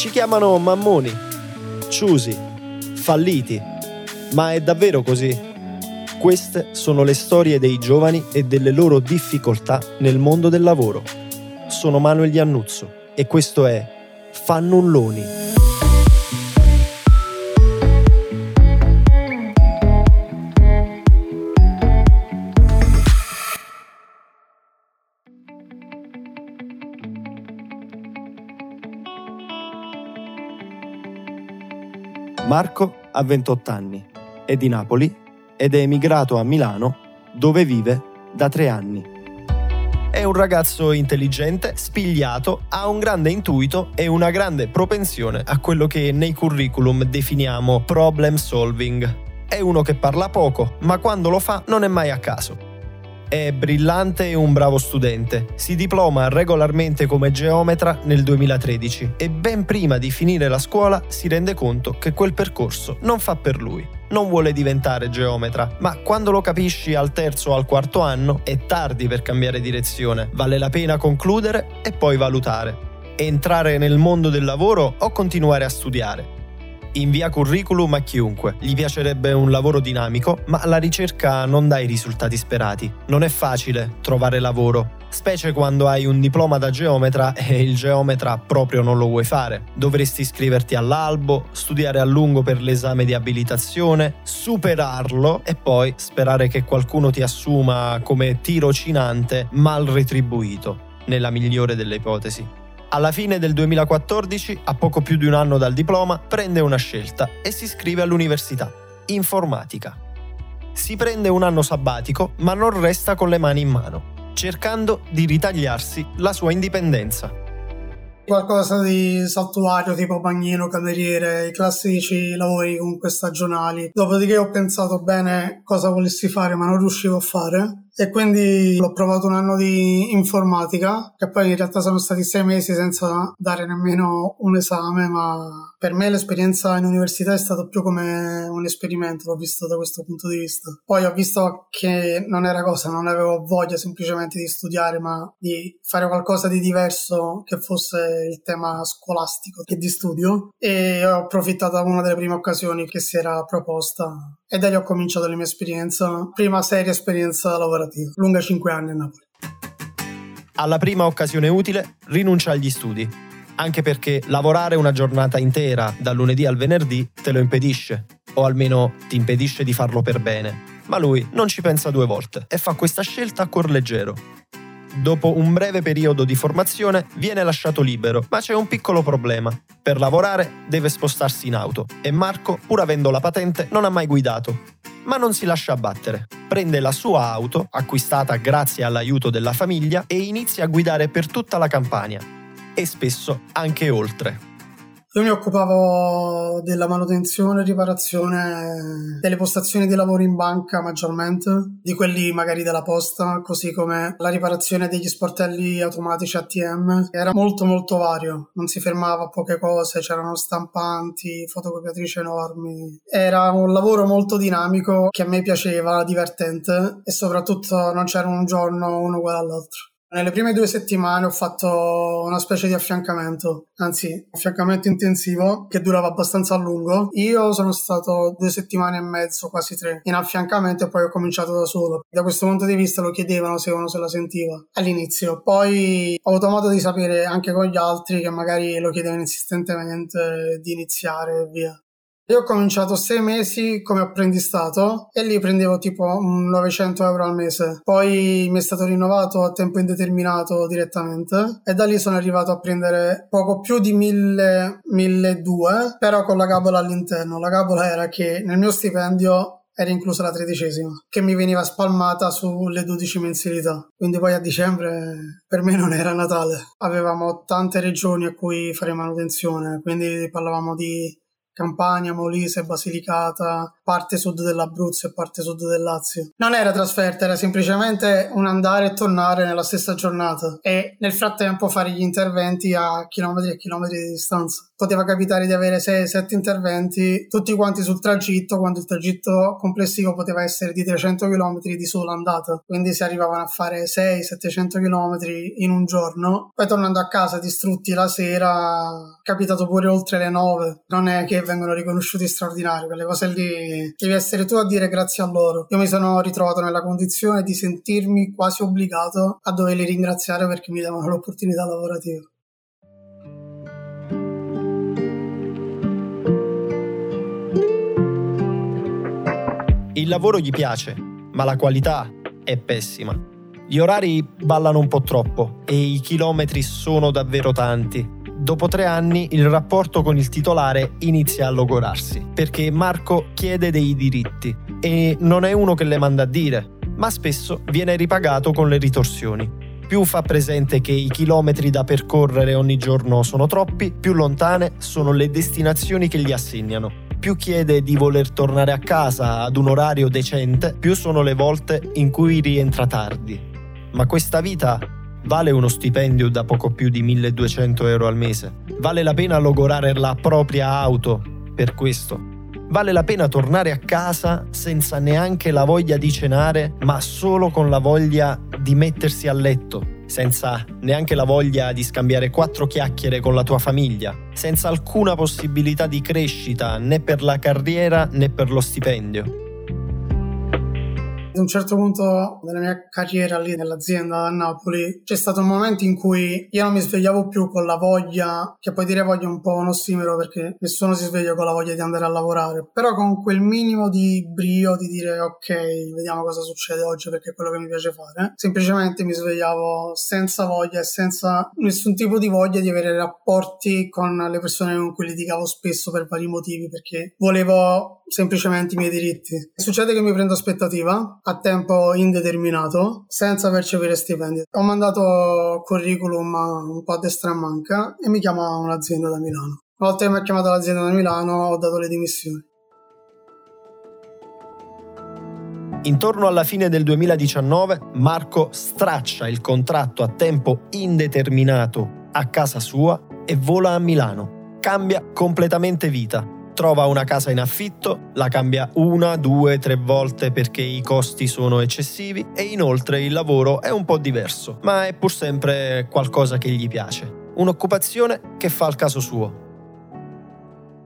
Ci chiamano mammoni, ciusi, falliti, ma è davvero così? Queste sono le storie dei giovani e delle loro difficoltà nel mondo del lavoro. Sono Manuel Iannuzzo e questo è Fannulloni. Marco ha 28 anni, è di Napoli ed è emigrato a Milano dove vive da tre anni. È un ragazzo intelligente, spigliato, ha un grande intuito e una grande propensione a quello che nei curriculum definiamo problem solving. È uno che parla poco, ma quando lo fa non è mai a caso. È brillante e un bravo studente. Si diploma regolarmente come geometra nel 2013 e ben prima di finire la scuola si rende conto che quel percorso non fa per lui. Non vuole diventare geometra, ma quando lo capisci al terzo o al quarto anno è tardi per cambiare direzione. Vale la pena concludere e poi valutare. Entrare nel mondo del lavoro o continuare a studiare? Invia curriculum a chiunque. Gli piacerebbe un lavoro dinamico, ma la ricerca non dà i risultati sperati. Non è facile trovare lavoro, specie quando hai un diploma da geometra e il geometra proprio non lo vuoi fare. Dovresti iscriverti all'albo, studiare a lungo per l'esame di abilitazione, superarlo e poi sperare che qualcuno ti assuma come tirocinante mal retribuito, nella migliore delle ipotesi. Alla fine del 2014, a poco più di un anno dal diploma, prende una scelta e si iscrive all'università. Informatica. Si prende un anno sabbatico, ma non resta con le mani in mano, cercando di ritagliarsi la sua indipendenza qualcosa di saltuario tipo bagnino, cameriere, i classici lavori comunque stagionali. Dopodiché ho pensato bene cosa volessi fare ma non riuscivo a fare e quindi ho provato un anno di informatica che poi in realtà sono stati sei mesi senza dare nemmeno un esame ma per me l'esperienza in università è stata più come un esperimento l'ho visto da questo punto di vista. Poi ho visto che non era cosa non avevo voglia semplicemente di studiare ma di fare qualcosa di diverso che fosse il tema scolastico e di studio. E ho approfittato da una delle prime occasioni che si era proposta. E da lì ho cominciato la mia esperienza. Prima seria esperienza lavorativa lavorativa, lunga 5 anni a Napoli. Alla prima occasione utile rinuncia agli studi, anche perché lavorare una giornata intera dal lunedì al venerdì te lo impedisce, o almeno ti impedisce di farlo per bene. Ma lui non ci pensa due volte e fa questa scelta a cuor leggero. Dopo un breve periodo di formazione viene lasciato libero, ma c'è un piccolo problema. Per lavorare deve spostarsi in auto e Marco, pur avendo la patente, non ha mai guidato ma non si lascia abbattere. Prende la sua auto, acquistata grazie all'aiuto della famiglia, e inizia a guidare per tutta la campagna e spesso anche oltre. Io mi occupavo della manutenzione e riparazione delle postazioni di lavoro in banca maggiormente, di quelli magari della posta, così come la riparazione degli sportelli automatici ATM. Era molto molto vario, non si fermava a poche cose, c'erano stampanti, fotocopiatrici enormi. Era un lavoro molto dinamico che a me piaceva, divertente e soprattutto non c'era un giorno uno uguale all'altro. Nelle prime due settimane ho fatto una specie di affiancamento, anzi, affiancamento intensivo che durava abbastanza a lungo. Io sono stato due settimane e mezzo, quasi tre, in affiancamento e poi ho cominciato da solo. Da questo punto di vista lo chiedevano se uno se la sentiva all'inizio. Poi ho avuto modo di sapere anche con gli altri che magari lo chiedevano insistentemente di iniziare e via. Io ho cominciato sei mesi come apprendistato e lì prendevo tipo 900 euro al mese. Poi mi è stato rinnovato a tempo indeterminato direttamente e da lì sono arrivato a prendere poco più di 1000, 1200, però con la gabola all'interno. La gabola era che nel mio stipendio era inclusa la tredicesima, che mi veniva spalmata sulle 12 mensilità. Quindi poi a dicembre per me non era Natale. Avevamo tante regioni a cui fare manutenzione, quindi parlavamo di Campania, Molise, Basilicata, parte sud dell'Abruzzo e parte sud del Lazio. Non era trasferta, era semplicemente un andare e tornare nella stessa giornata e nel frattempo fare gli interventi a chilometri e chilometri di distanza. Poteva capitare di avere 6-7 interventi, tutti quanti sul tragitto, quando il tragitto complessivo poteva essere di 300 km di sola andata. Quindi si arrivavano a fare 600-700 km in un giorno. Poi tornando a casa distrutti la sera, capitato pure oltre le 9. Non è che vengono riconosciuti straordinari, quelle cose lì devi essere tu a dire grazie a loro. Io mi sono ritrovato nella condizione di sentirmi quasi obbligato a doverli ringraziare perché mi davano l'opportunità lavorativa. Il lavoro gli piace, ma la qualità è pessima. Gli orari ballano un po' troppo e i chilometri sono davvero tanti. Dopo tre anni il rapporto con il titolare inizia a logorarsi, perché Marco chiede dei diritti e non è uno che le manda a dire, ma spesso viene ripagato con le ritorsioni. Più fa presente che i chilometri da percorrere ogni giorno sono troppi, più lontane sono le destinazioni che gli assegnano. Più chiede di voler tornare a casa ad un orario decente, più sono le volte in cui rientra tardi. Ma questa vita Vale uno stipendio da poco più di 1200 euro al mese? Vale la pena logorare la propria auto per questo? Vale la pena tornare a casa senza neanche la voglia di cenare, ma solo con la voglia di mettersi a letto, senza neanche la voglia di scambiare quattro chiacchiere con la tua famiglia, senza alcuna possibilità di crescita né per la carriera né per lo stipendio? Ad un certo punto della mia carriera lì nell'azienda a Napoli c'è stato un momento in cui io non mi svegliavo più con la voglia, che poi dire voglia un po' un ossimero perché nessuno si sveglia con la voglia di andare a lavorare, però con quel minimo di brio di dire ok, vediamo cosa succede oggi perché è quello che mi piace fare. Semplicemente mi svegliavo senza voglia e senza nessun tipo di voglia di avere rapporti con le persone con cui litigavo spesso per vari motivi perché volevo semplicemente i miei diritti. Succede che mi prendo aspettativa a tempo indeterminato senza percepire stipendi. Ho mandato curriculum un po' a destra e manca e mi chiama un'azienda da Milano. Una volta che mi ha chiamato l'azienda da Milano ho dato le dimissioni. Intorno alla fine del 2019 Marco straccia il contratto a tempo indeterminato a casa sua e vola a Milano. Cambia completamente vita trova una casa in affitto, la cambia una, due, tre volte perché i costi sono eccessivi e inoltre il lavoro è un po' diverso, ma è pur sempre qualcosa che gli piace. Un'occupazione che fa il caso suo.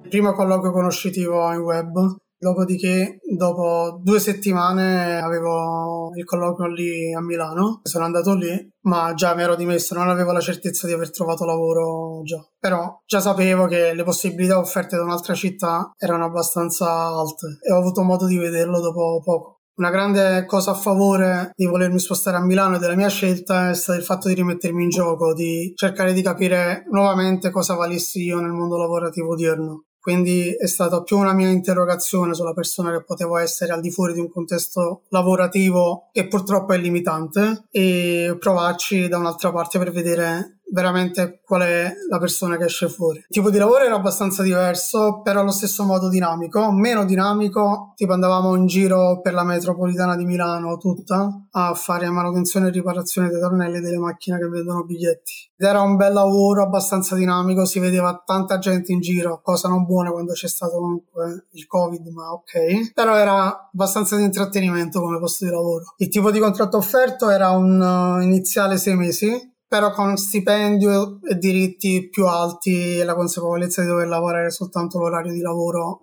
Il primo colloquio conoscitivo in web Dopodiché, dopo due settimane, avevo il colloquio lì a Milano. Sono andato lì, ma già mi ero dimesso, non avevo la certezza di aver trovato lavoro già. Però già sapevo che le possibilità offerte da un'altra città erano abbastanza alte e ho avuto modo di vederlo dopo poco. Una grande cosa a favore di volermi spostare a Milano e della mia scelta è stato il fatto di rimettermi in gioco, di cercare di capire nuovamente cosa valessi io nel mondo lavorativo odierno. Quindi è stata più una mia interrogazione sulla persona che potevo essere al di fuori di un contesto lavorativo che purtroppo è limitante e provarci da un'altra parte per vedere veramente qual è la persona che esce fuori. Il tipo di lavoro era abbastanza diverso, però allo stesso modo dinamico, meno dinamico, tipo andavamo in giro per la metropolitana di Milano tutta a fare manutenzione e riparazione dei tornelli delle macchine che vendono biglietti. Ed era un bel lavoro abbastanza dinamico, si vedeva tanta gente in giro, cosa non buona quando c'è stato comunque il Covid, ma ok. Però era abbastanza di intrattenimento come posto di lavoro. Il tipo di contratto offerto era un uh, iniziale sei mesi, però con stipendio e diritti più alti e la consapevolezza di dover lavorare soltanto l'orario di lavoro.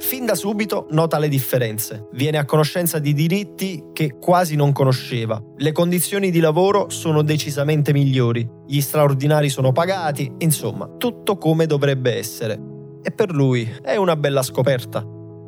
Fin da subito nota le differenze, viene a conoscenza di diritti che quasi non conosceva. Le condizioni di lavoro sono decisamente migliori, gli straordinari sono pagati, insomma, tutto come dovrebbe essere. E per lui è una bella scoperta.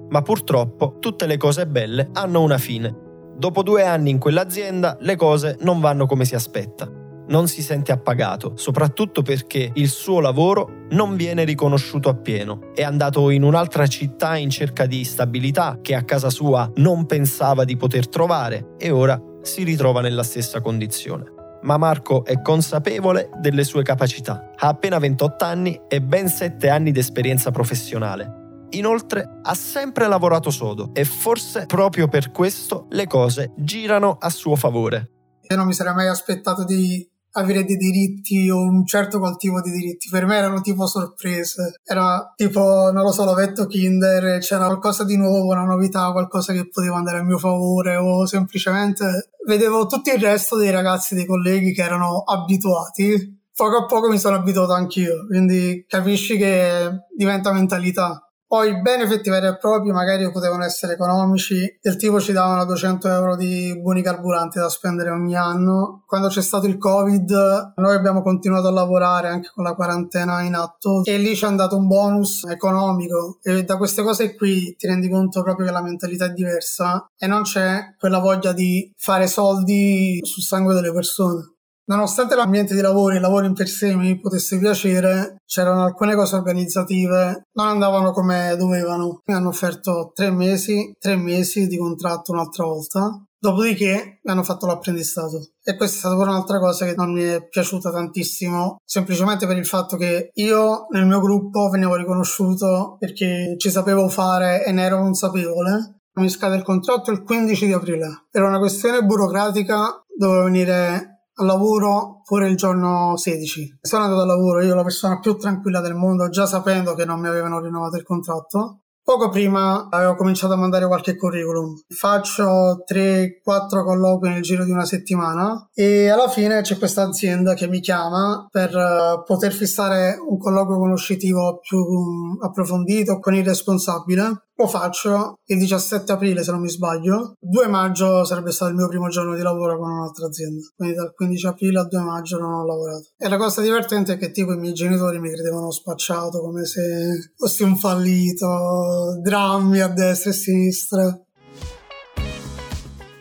Ma purtroppo tutte le cose belle hanno una fine. Dopo due anni in quell'azienda le cose non vanno come si aspetta non si sente appagato, soprattutto perché il suo lavoro non viene riconosciuto appieno. È andato in un'altra città in cerca di stabilità che a casa sua non pensava di poter trovare e ora si ritrova nella stessa condizione. Ma Marco è consapevole delle sue capacità. Ha appena 28 anni e ben 7 anni di esperienza professionale. Inoltre ha sempre lavorato sodo e forse proprio per questo le cose girano a suo favore. Io non mi sarei mai aspettato di avere dei diritti o un certo qual tipo di diritti. Per me erano tipo sorprese. Era tipo, non lo so, l'ovetto Kinder, c'era qualcosa di nuovo, una novità, qualcosa che poteva andare a mio favore o semplicemente vedevo tutto il resto dei ragazzi, dei colleghi che erano abituati. Poco a poco mi sono abituato anch'io, quindi capisci che diventa mentalità. Poi i benefit veri e propri magari potevano essere economici, del tipo ci davano 200 euro di buoni carburanti da spendere ogni anno. Quando c'è stato il Covid noi abbiamo continuato a lavorare anche con la quarantena in atto e lì ci hanno dato un bonus economico e da queste cose qui ti rendi conto proprio che la mentalità è diversa e non c'è quella voglia di fare soldi sul sangue delle persone. Nonostante l'ambiente di lavoro il lavoro in per sé mi potesse piacere, c'erano alcune cose organizzative non andavano come dovevano. Mi hanno offerto tre mesi, tre mesi di contratto un'altra volta. Dopodiché mi hanno fatto l'apprendistato e questa è stata pure un'altra cosa che non mi è piaciuta tantissimo, semplicemente per il fatto che io nel mio gruppo venivo riconosciuto perché ci sapevo fare e ne ero consapevole. Mi scade il contratto il 15 di aprile. Per una questione burocratica dovevo venire al lavoro pure il giorno 16. Sono andato al lavoro, io la persona più tranquilla del mondo, già sapendo che non mi avevano rinnovato il contratto. Poco prima avevo cominciato a mandare qualche curriculum. Faccio 3-4 colloqui nel giro di una settimana e alla fine c'è questa azienda che mi chiama per uh, poter fissare un colloquio conoscitivo più um, approfondito con il responsabile lo faccio il 17 aprile se non mi sbaglio. 2 maggio sarebbe stato il mio primo giorno di lavoro con un'altra azienda. Quindi dal 15 aprile al 2 maggio non ho lavorato. E la cosa divertente è che tipo i miei genitori mi credevano spacciato come se fossi un fallito, drammi a destra e a sinistra.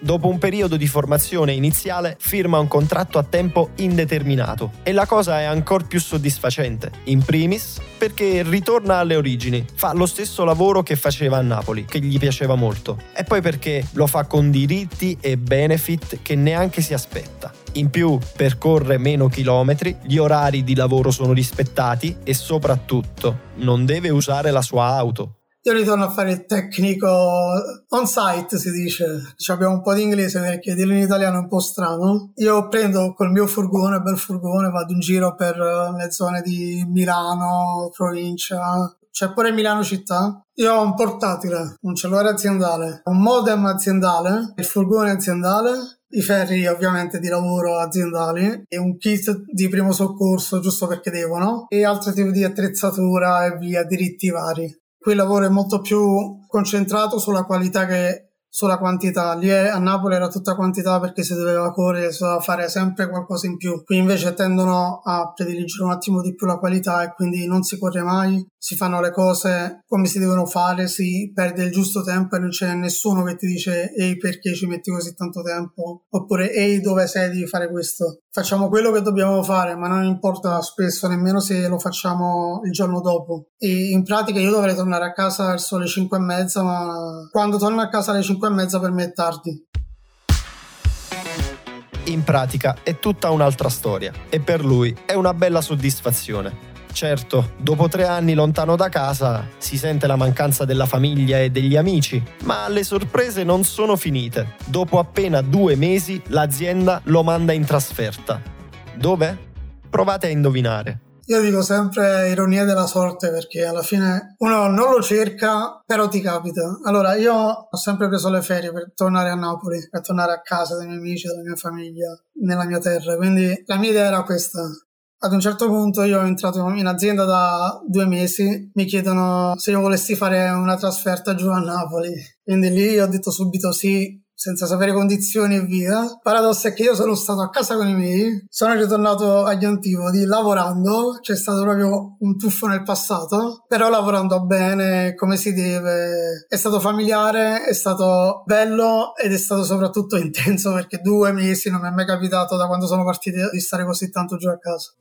Dopo un periodo di formazione iniziale firma un contratto a tempo indeterminato e la cosa è ancora più soddisfacente. In primis perché ritorna alle origini, fa lo stesso lavoro che faceva a Napoli, che gli piaceva molto, e poi perché lo fa con diritti e benefit che neanche si aspetta. In più percorre meno chilometri, gli orari di lavoro sono rispettati e soprattutto non deve usare la sua auto, io ritorno a fare il tecnico on site, si dice. Ci abbiamo un po' di inglese perché dirlo in italiano è un po' strano. Io prendo col mio furgone, bel furgone, vado in giro per le zone di Milano, provincia, c'è pure Milano città. Io ho un portatile, un cellulare aziendale, un modem aziendale, il furgone aziendale, i ferri ovviamente di lavoro aziendali e un kit di primo soccorso giusto perché devono e altri tipi di attrezzatura e via, diritti vari qui il lavoro è molto più concentrato sulla qualità che sulla quantità. Lì a Napoli era tutta quantità perché si doveva correre, si doveva fare sempre qualcosa in più. Qui invece tendono a prediligere un attimo di più la qualità e quindi non si corre mai, si fanno le cose come si devono fare, si perde il giusto tempo e non c'è nessuno che ti dice ehi perché ci metti così tanto tempo oppure ehi dove sei di fare questo. Facciamo quello che dobbiamo fare, ma non importa spesso nemmeno se lo facciamo il giorno dopo. E in pratica io dovrei tornare a casa verso le 5 e mezza, ma quando torno a casa alle 5 5 e mezza per me è tardi. In pratica è tutta un'altra storia e per lui è una bella soddisfazione. Certo, dopo tre anni lontano da casa si sente la mancanza della famiglia e degli amici, ma le sorprese non sono finite. Dopo appena due mesi l'azienda lo manda in trasferta. Dove? Provate a indovinare. Io dico sempre ironia della sorte perché alla fine uno non lo cerca, però ti capita. Allora, io ho sempre preso le ferie per tornare a Napoli, per tornare a casa dei miei amici, della mia famiglia, nella mia terra. Quindi la mia idea era questa. Ad un certo punto io ho entrato in azienda da due mesi, mi chiedono se io volessi fare una trasferta giù a Napoli. Quindi lì ho detto subito sì, senza sapere condizioni e via. Paradosso è che io sono stato a casa con i miei, sono ritornato agli antipodi lavorando, c'è stato proprio un tuffo nel passato, però lavorando bene, come si deve. È stato familiare, è stato bello ed è stato soprattutto intenso perché due mesi non mi è mai capitato da quando sono partito di stare così tanto giù a casa.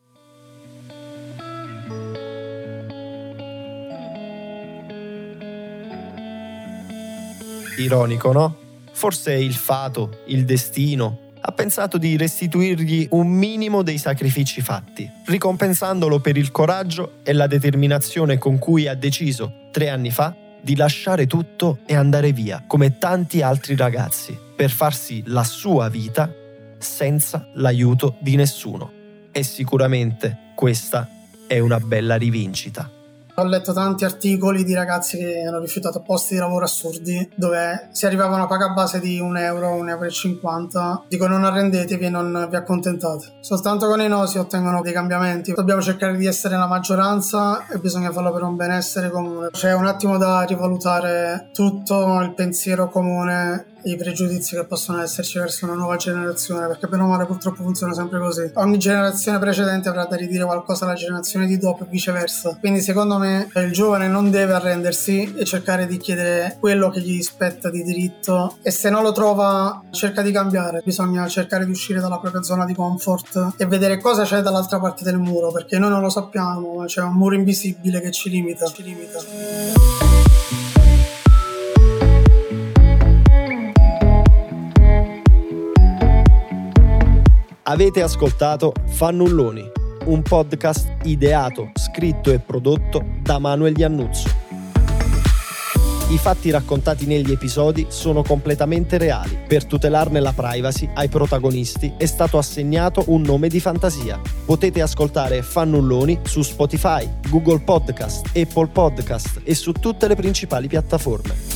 Ironico, no? Forse il fato, il destino, ha pensato di restituirgli un minimo dei sacrifici fatti, ricompensandolo per il coraggio e la determinazione con cui ha deciso, tre anni fa, di lasciare tutto e andare via, come tanti altri ragazzi, per farsi la sua vita senza l'aiuto di nessuno. E sicuramente questa è una bella rivincita. Ho letto tanti articoli di ragazzi che hanno rifiutato posti di lavoro assurdi dove si arrivava a una paga base di un euro, un euro e 50. Dico non arrendetevi e non vi accontentate. Soltanto con i no si ottengono dei cambiamenti. Dobbiamo cercare di essere la maggioranza e bisogna farlo per un benessere comune. C'è un attimo da rivalutare tutto il pensiero comune i pregiudizi che possono esserci verso una nuova generazione, perché per o male purtroppo funziona sempre così. Ogni generazione precedente avrà da ridire qualcosa alla generazione di dopo e viceversa. Quindi secondo me il giovane non deve arrendersi e cercare di chiedere quello che gli spetta di diritto e se non lo trova cerca di cambiare. Bisogna cercare di uscire dalla propria zona di comfort e vedere cosa c'è dall'altra parte del muro, perché noi non lo sappiamo, ma c'è un muro invisibile che ci limita. Ci limita. Avete ascoltato Fannulloni, un podcast ideato, scritto e prodotto da Manuel Iannuzzo. I fatti raccontati negli episodi sono completamente reali. Per tutelarne la privacy ai protagonisti è stato assegnato un nome di fantasia. Potete ascoltare Fannulloni su Spotify, Google Podcast, Apple Podcast e su tutte le principali piattaforme.